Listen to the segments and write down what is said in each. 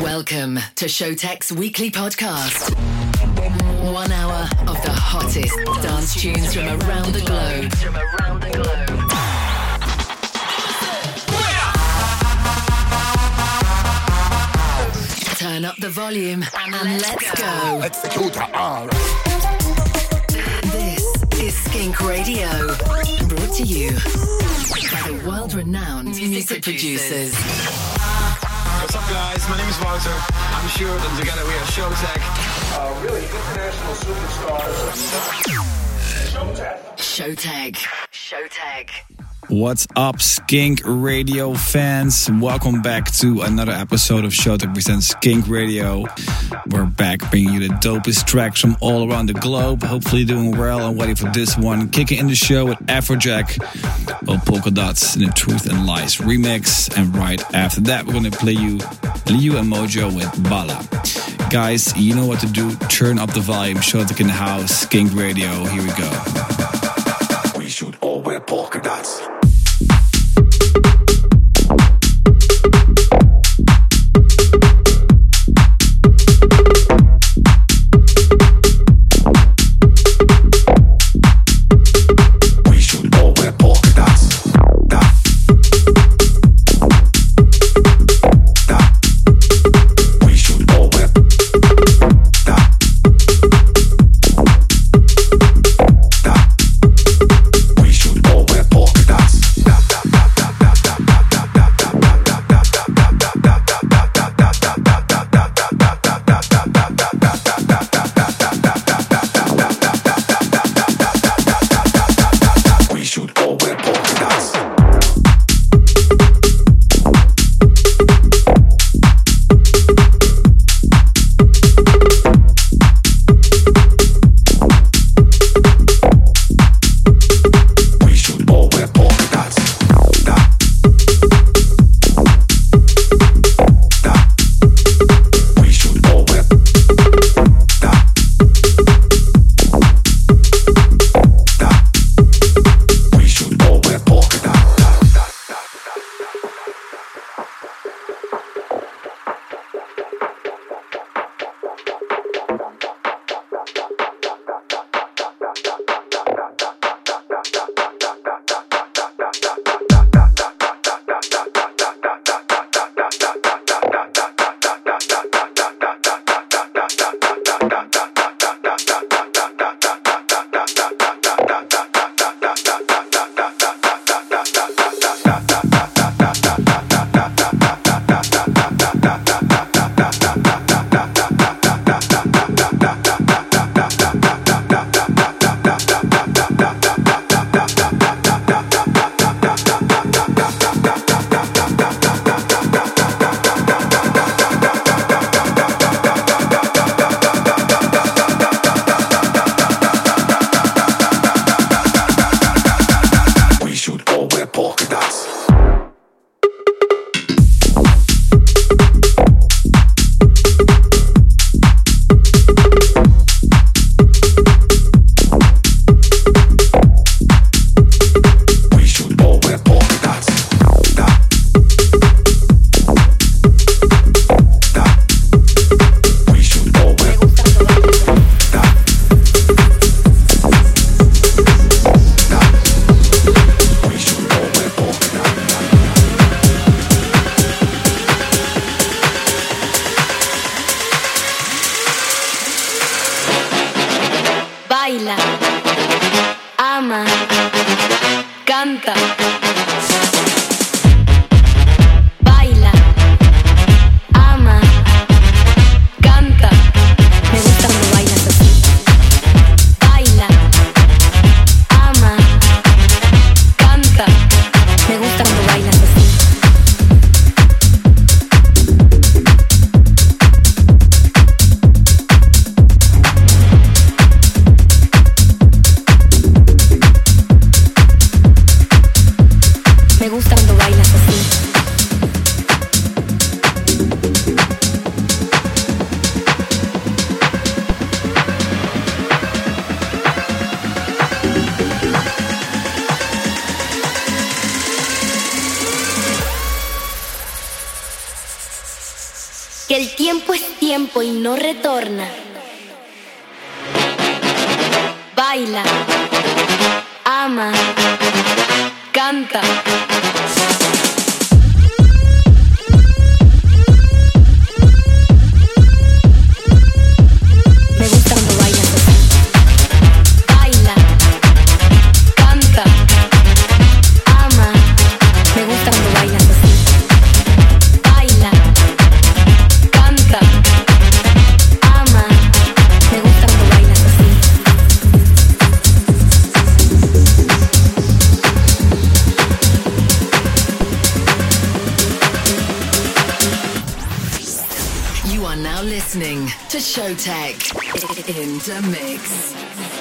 Welcome to Showtek's weekly podcast. One hour of the hottest dance tunes from around the globe. From around the globe. Turn up the volume and let's go. This is Skink Radio, brought to you by the world-renowned music producers. What's up, guys? My name is Walter. I'm Sjoerd, and together we are Showtek. Uh, really international superstars. Showtek. Showtek. What's up, Skink Radio fans? Welcome back to another episode of Showtek Presents Skink Radio. We're back bringing you the dopest tracks from all around the globe. Hopefully, doing well and waiting for this one. Kicking in the show with Afrojack, well, Polka Dots in the Truth and Lies remix. And right after that, we're going to play you Liu and Mojo with Bala. Guys, you know what to do. Turn up the volume. Showtek in the house. Skink Radio. Here we go. We should all wear polka dots. Showtek in the mix.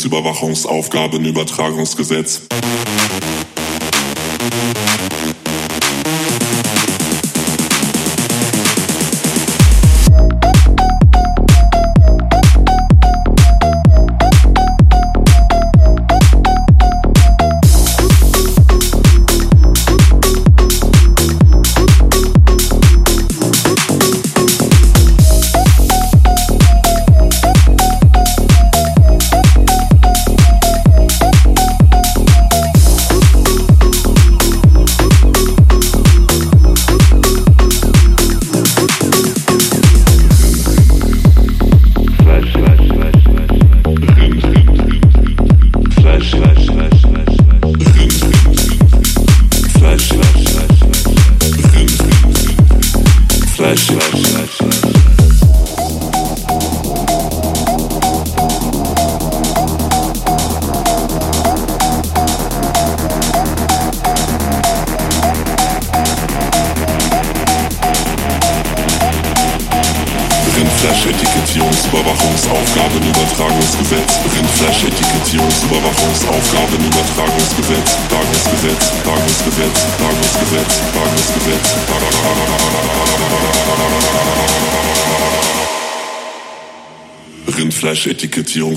Vermögensüberwachungsaufgabenübertragungsgesetz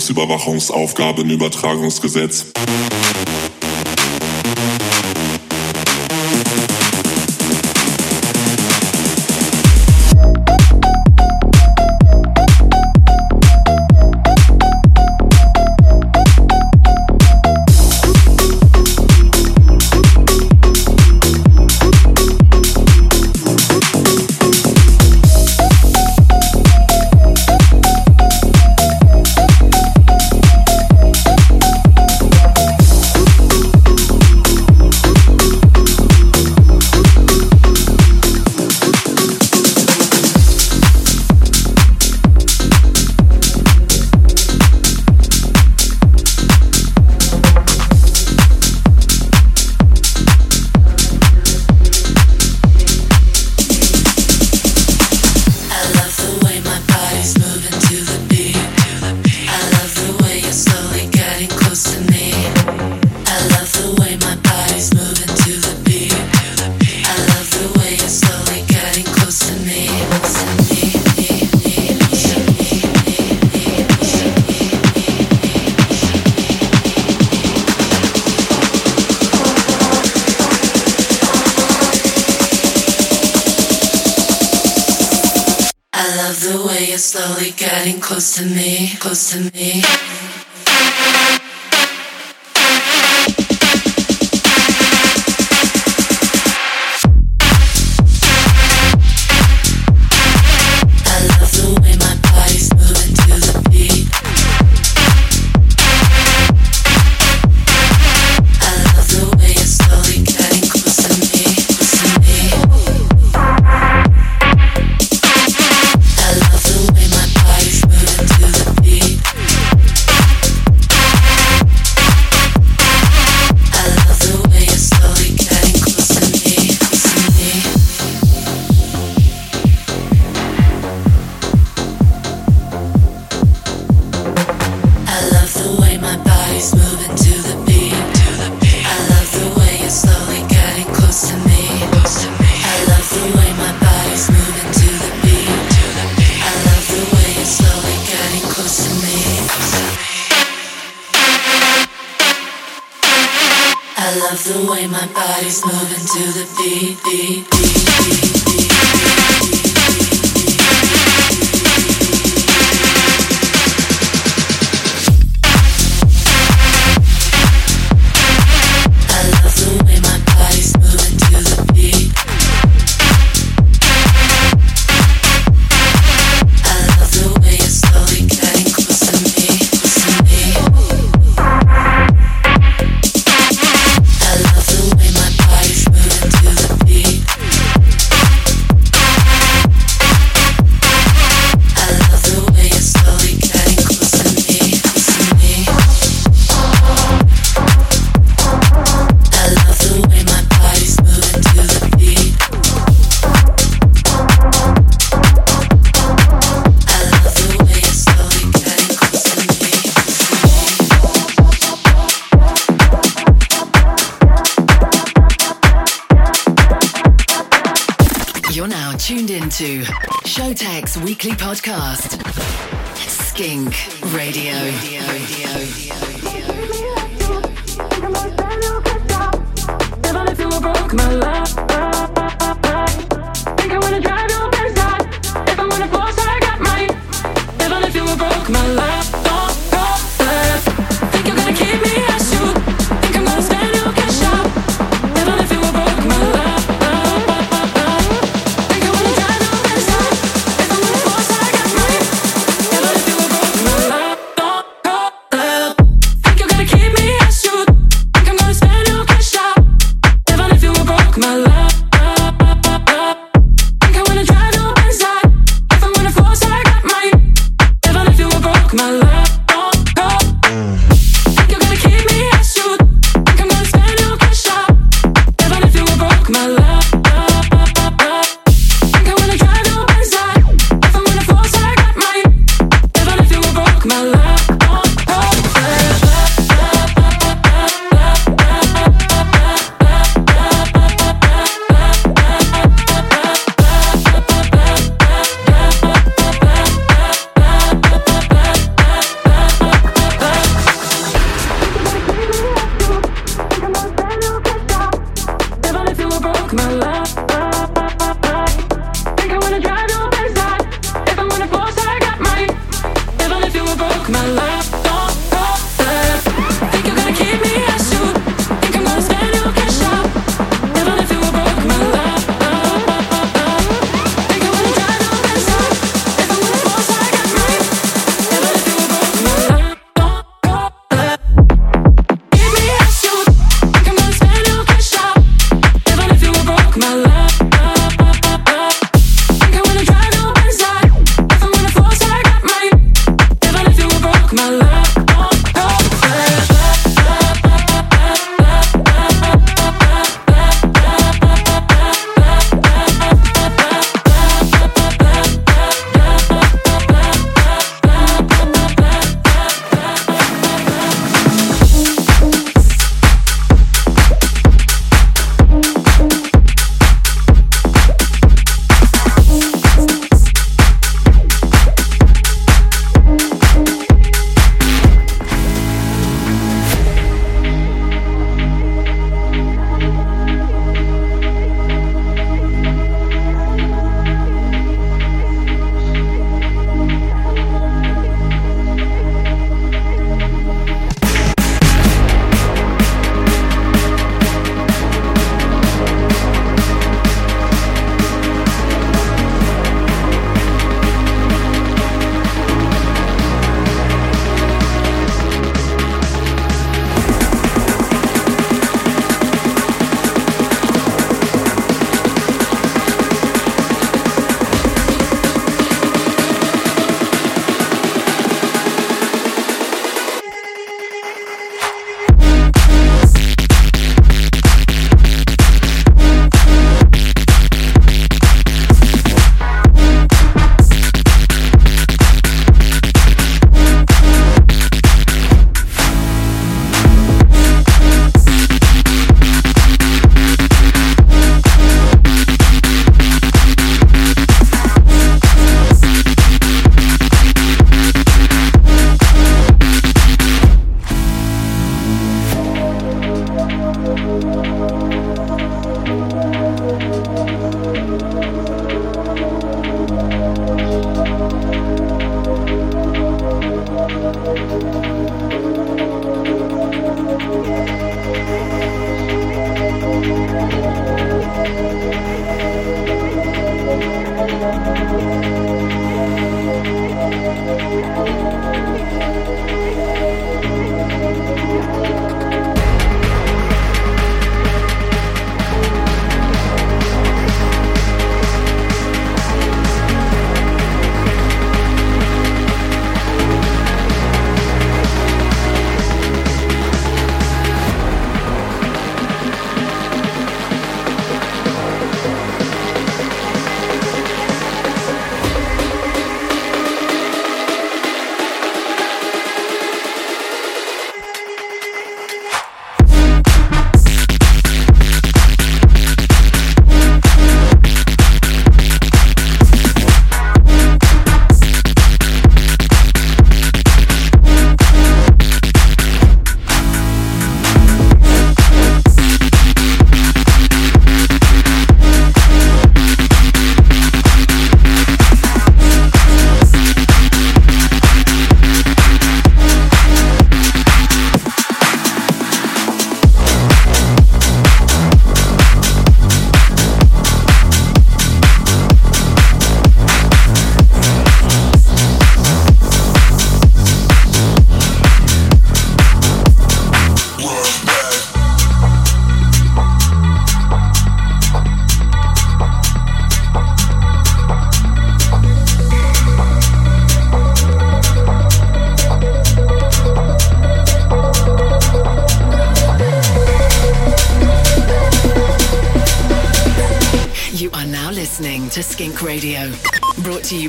Verfassungsüberwachungsaufgabenübertragungsgesetz. the way my body's moving to the beat, beat, beat, beat. to Showtek's weekly podcast, Skink Radio. Radio. Radio.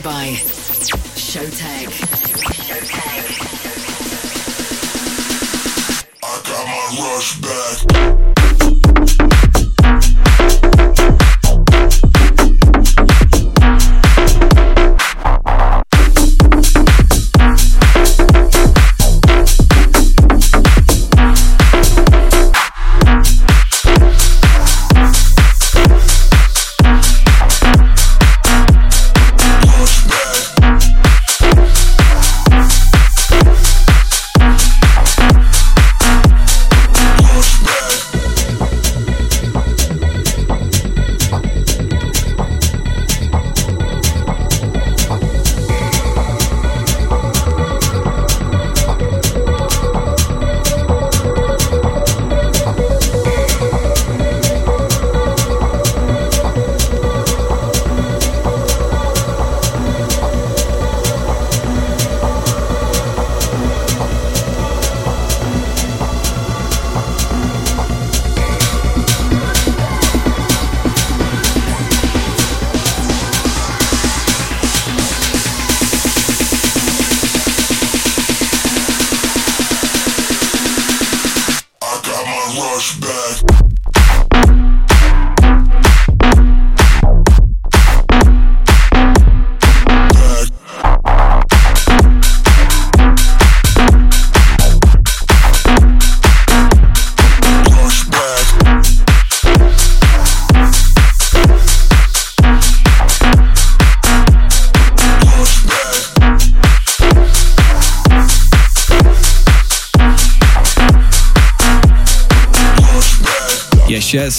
By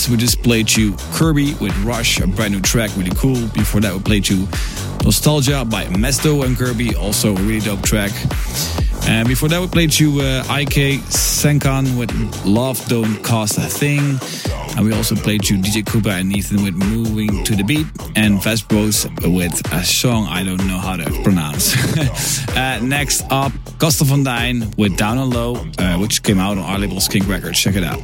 We just played you Kirby with Rush, a brand new track, really cool. Before that, we played you Nostalgia by Mesto and Kirby, also a really dope track. And before that, we played you uh, IK Senkan with Love Don't Cost a Thing. And we also played you DJ Kuba and Neitan with Moving to the Beat. And Vespros with a song I don't know how to pronounce. uh, next up, Costa van Dijn with Down and Low, uh, which came out on our label Skink Records. Check it out.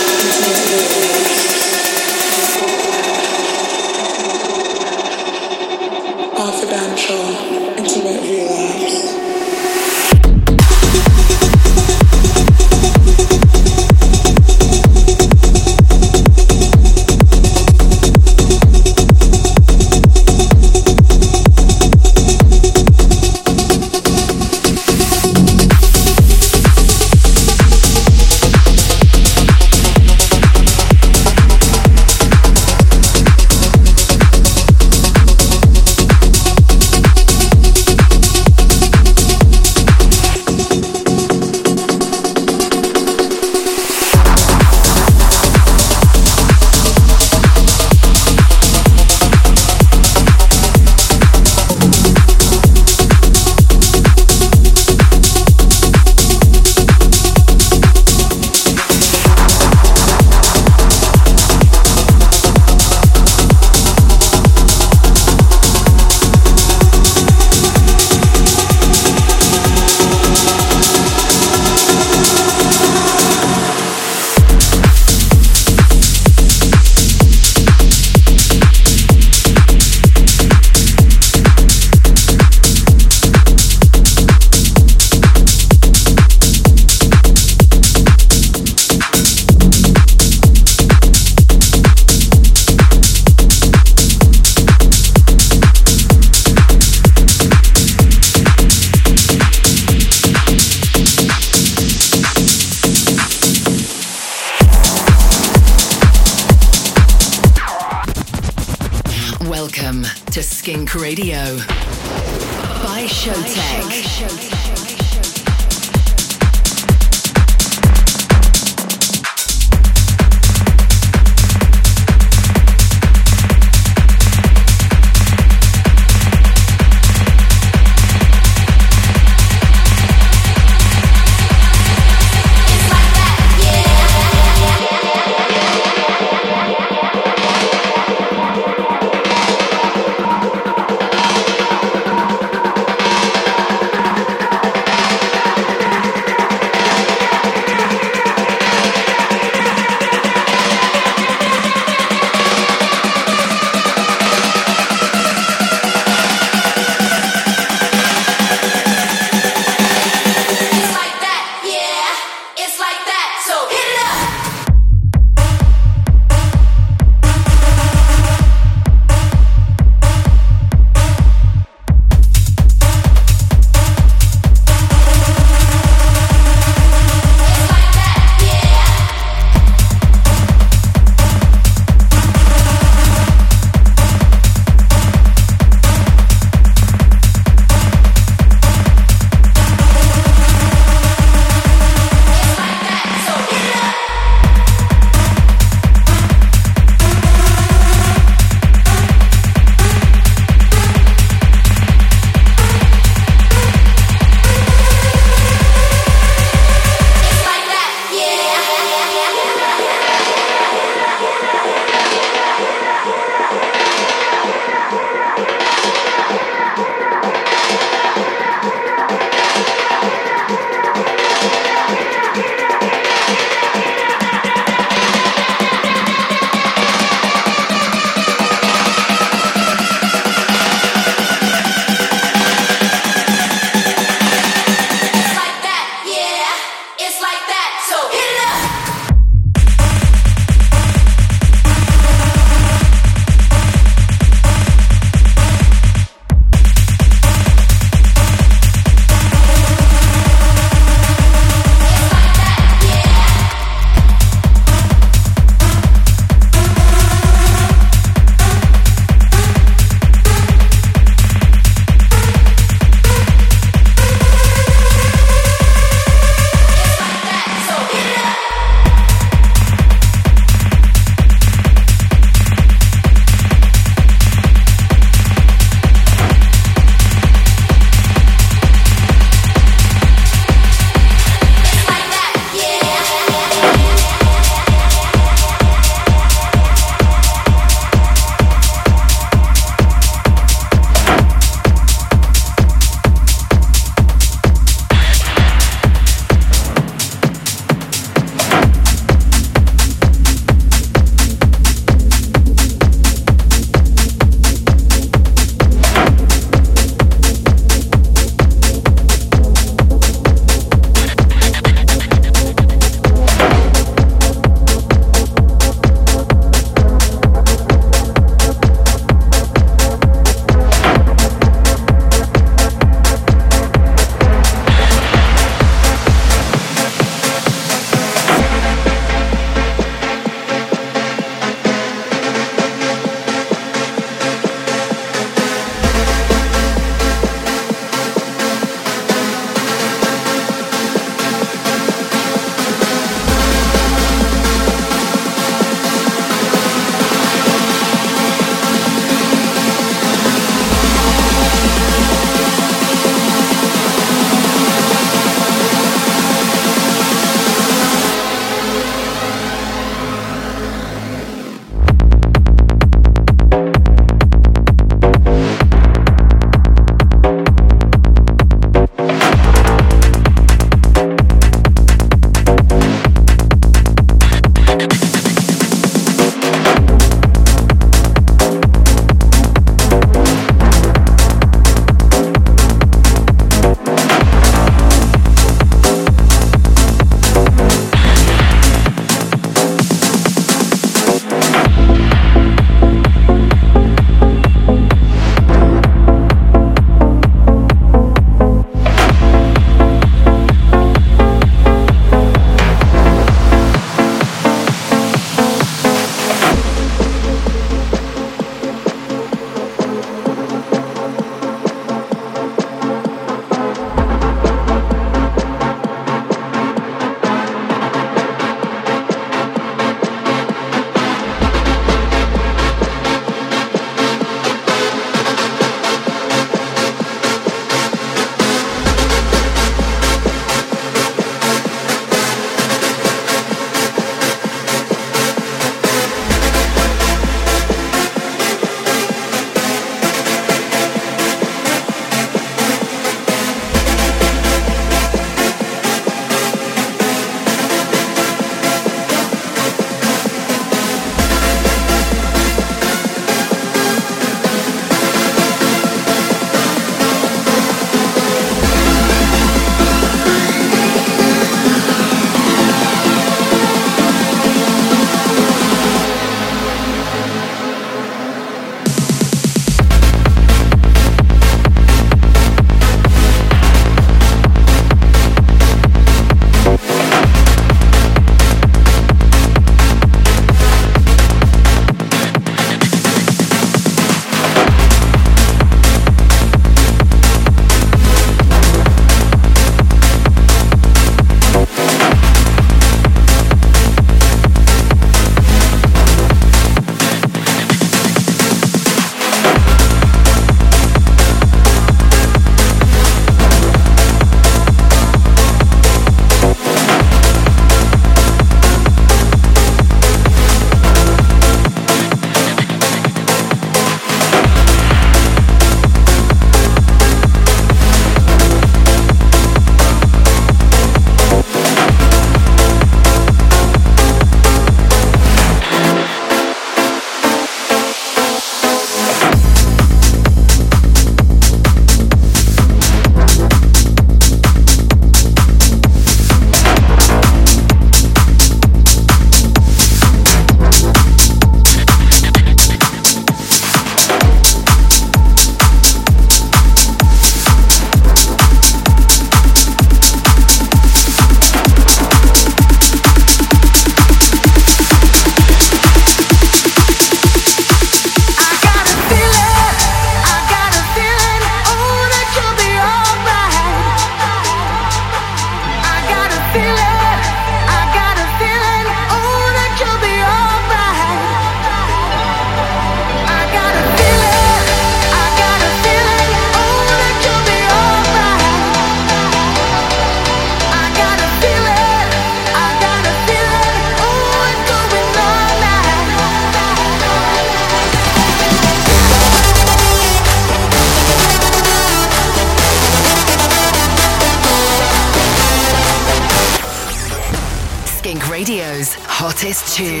Hottest tune.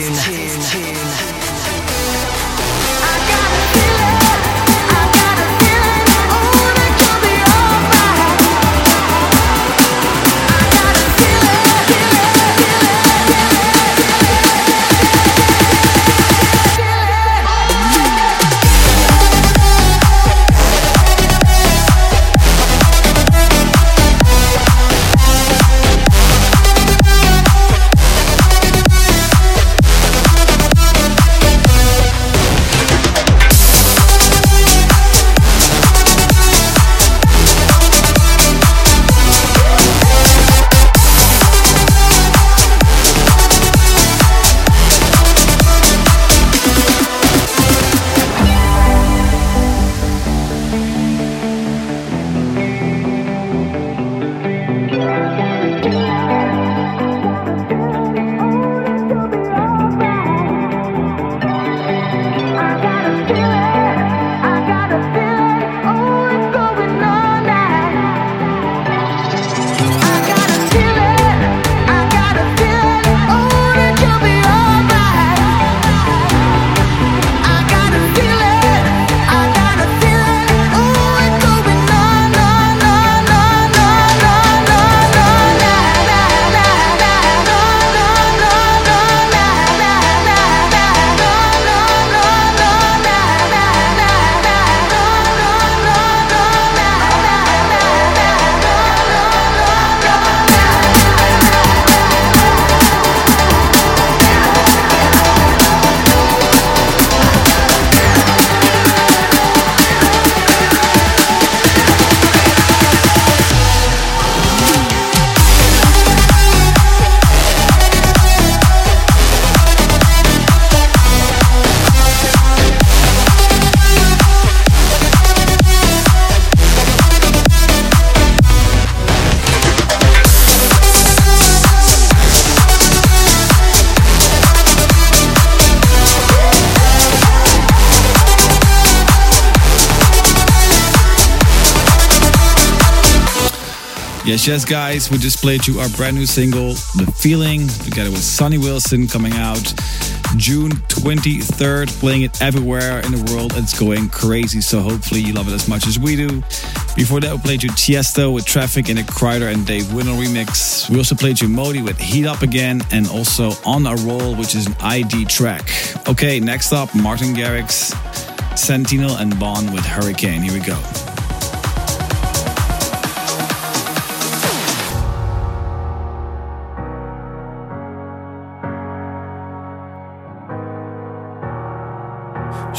Yes, yes, guys, we just played you our brand new single, The Feeling, together with Sonny Wilson, coming out June 23rd, playing it everywhere in the world. It's going crazy, so hopefully you love it as much as we do. Before that, we played you Tiesto with Traffic in a Kryder and Dave Winnel remix. We also played you Modi with Heat Up Again, and also On a Roll, which is an ID track. Okay, next up, Martin Garrix, Sentinel, and Bonn with Hurricane. Here we go.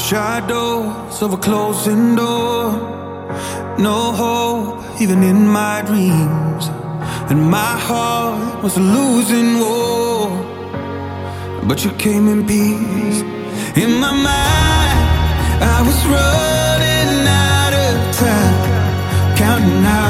Shadows of a closing door. No hope, even in my dreams. And my heart was a losing war. But you came in peace. In my mind, I was running out of time. Counting hours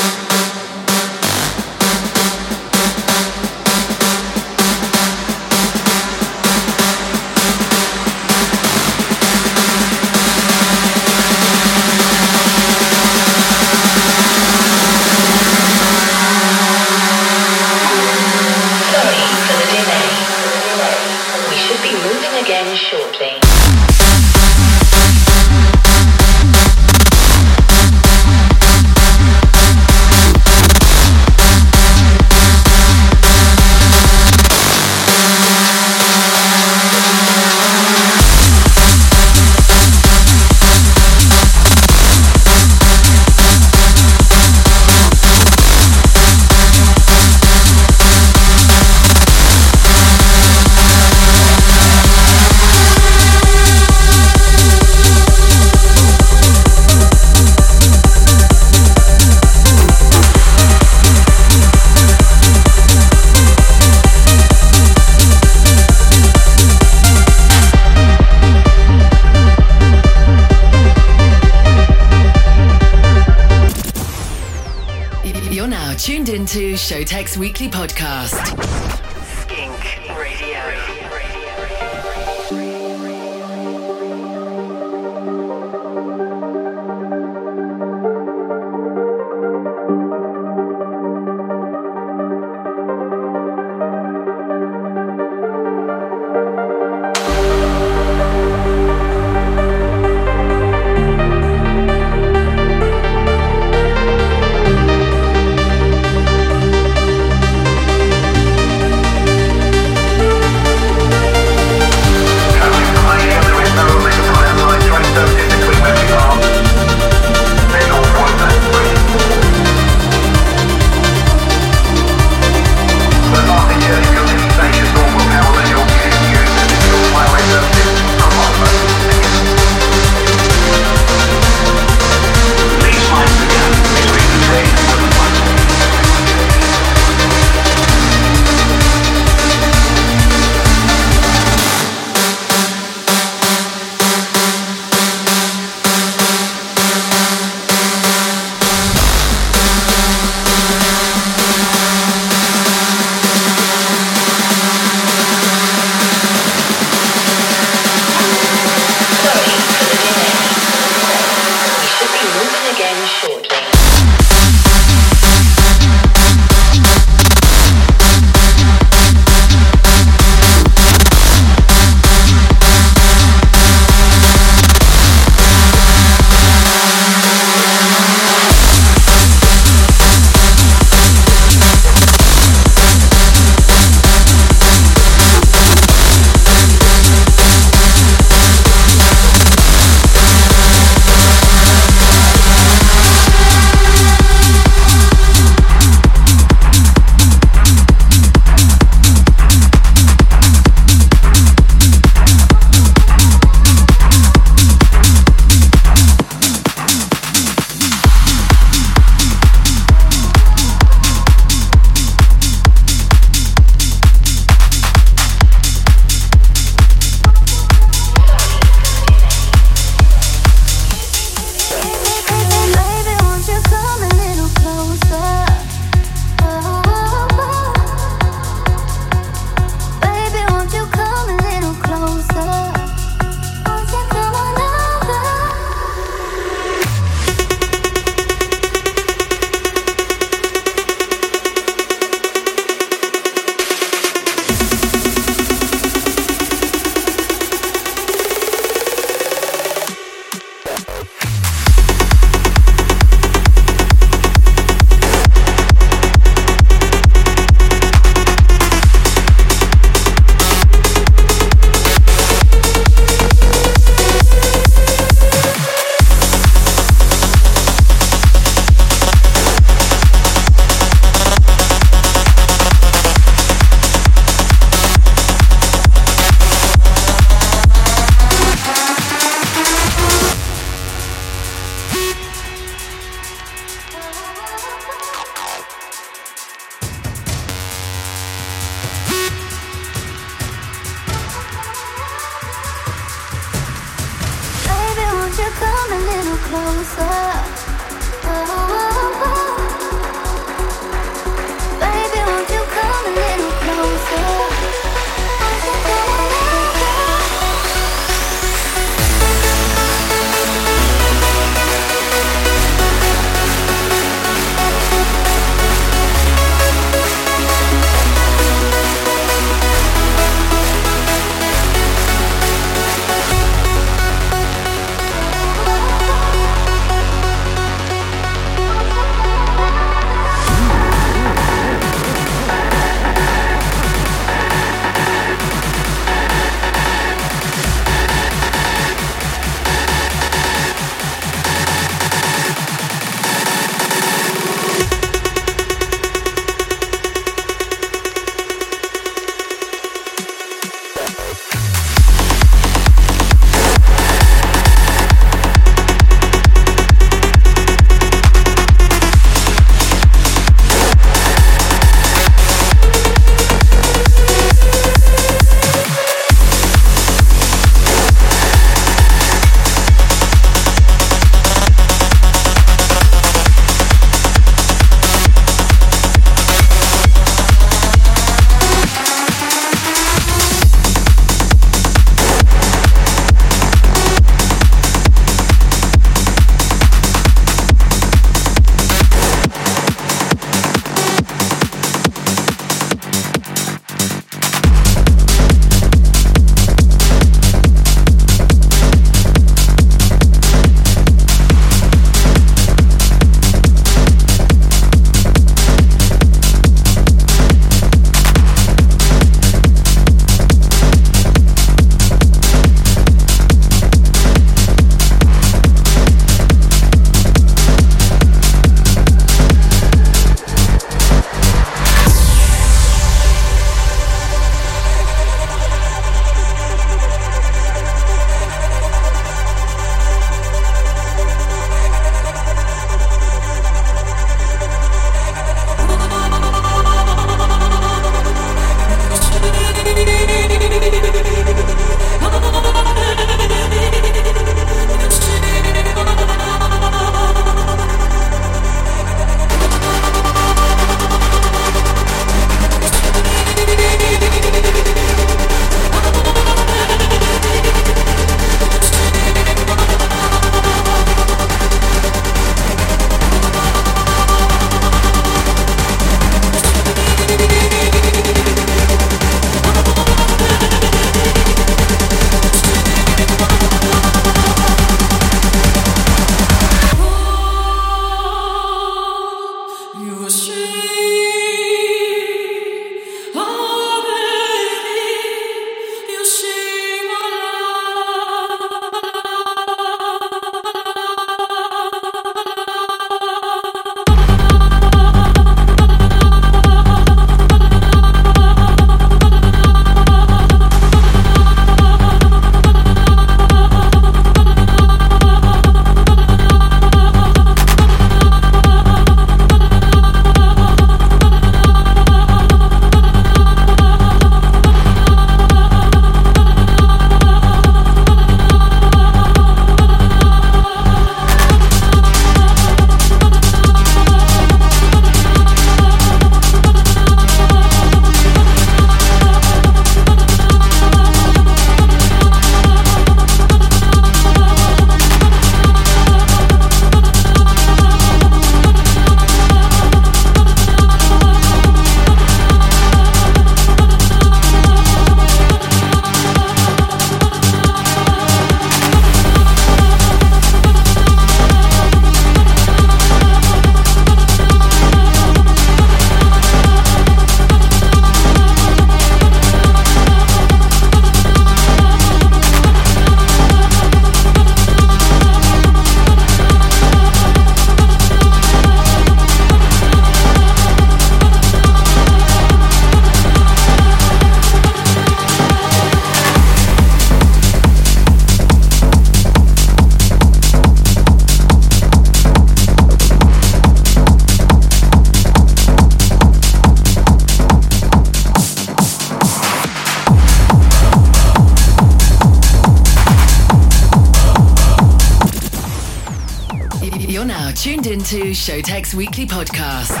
into Showtek's weekly podcast.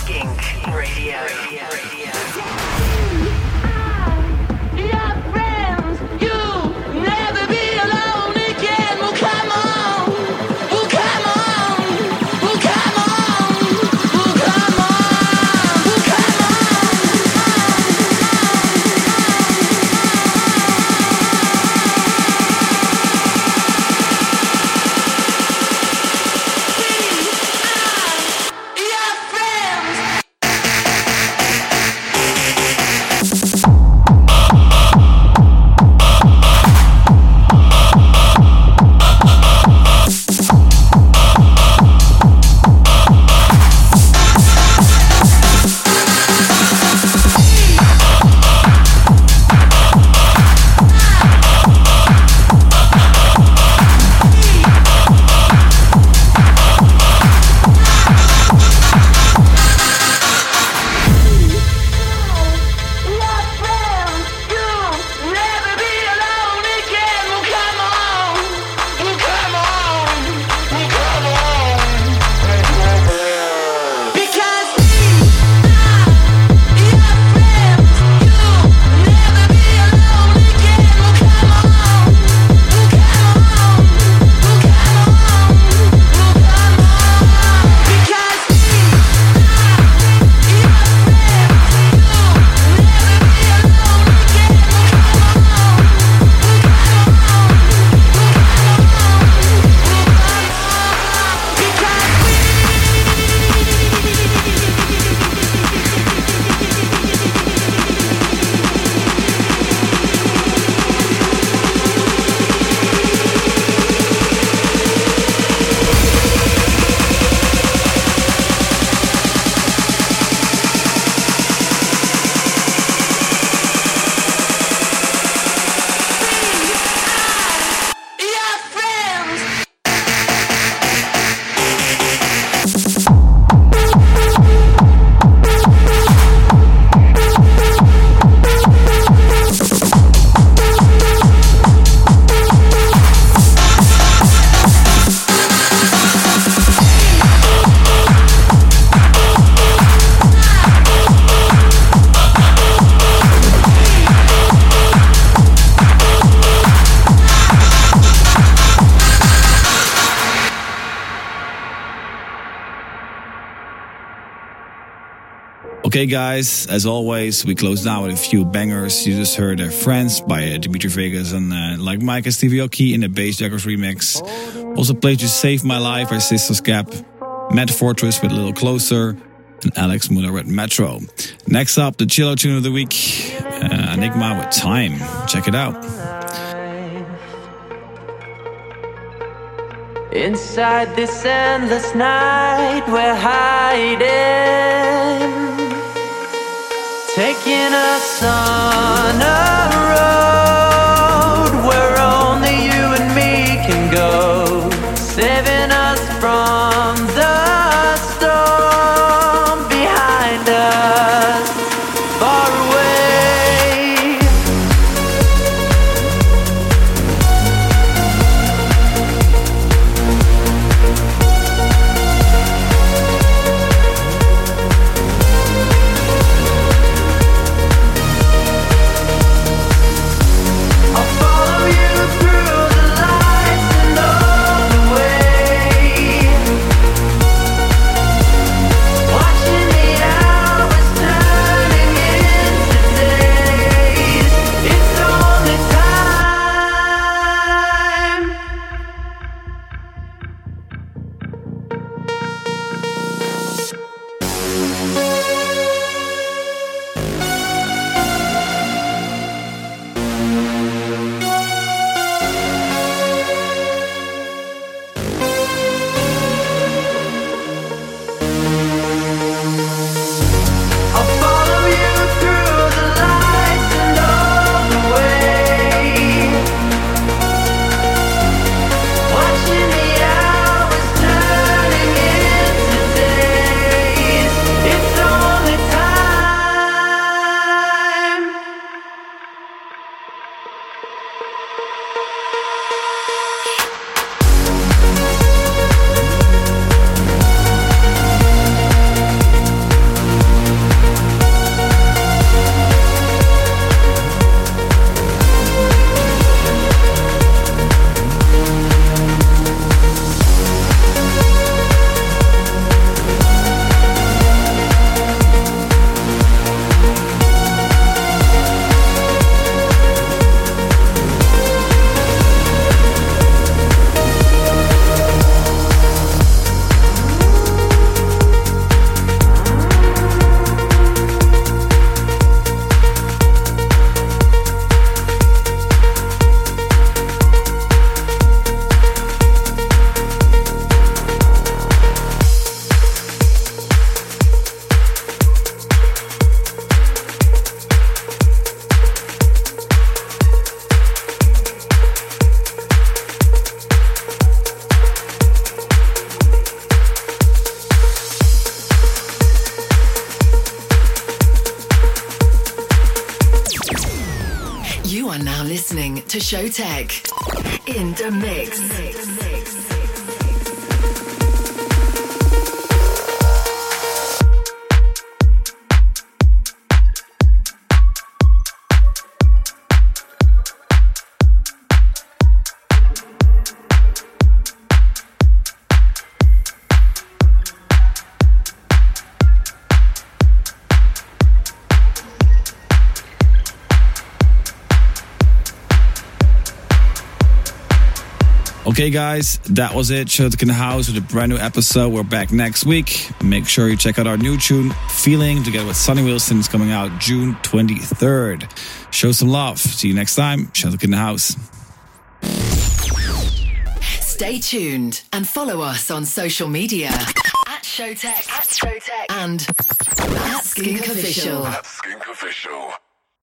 Skink Radio. Okay, guys, as always, we close now with a few bangers. You just heard uh, Friends by uh, Dimitri Vegas and uh, like Mike and Steve Aoki in the Bassjackers remix. Also played You Save My Life by Sisters Gap, Matt Fortress with A Little Closer, and Alex Muller with Metro. Next up, the chillo tune of the week, uh, Enigma with Time. Check it out. Inside this endless night, we're hiding. Taking us on Showtek Okay, guys, that was it. Showtek in the house with a brand new episode. We're back next week. Make sure you check out our new tune, Feeling, together with Sonny Wilson. It's coming out June 23rd. Show some love. See you next time. Showtek in the house. Stay tuned and follow us on social media at Showtek, at Showtek, and at Skink Official. At Skink official.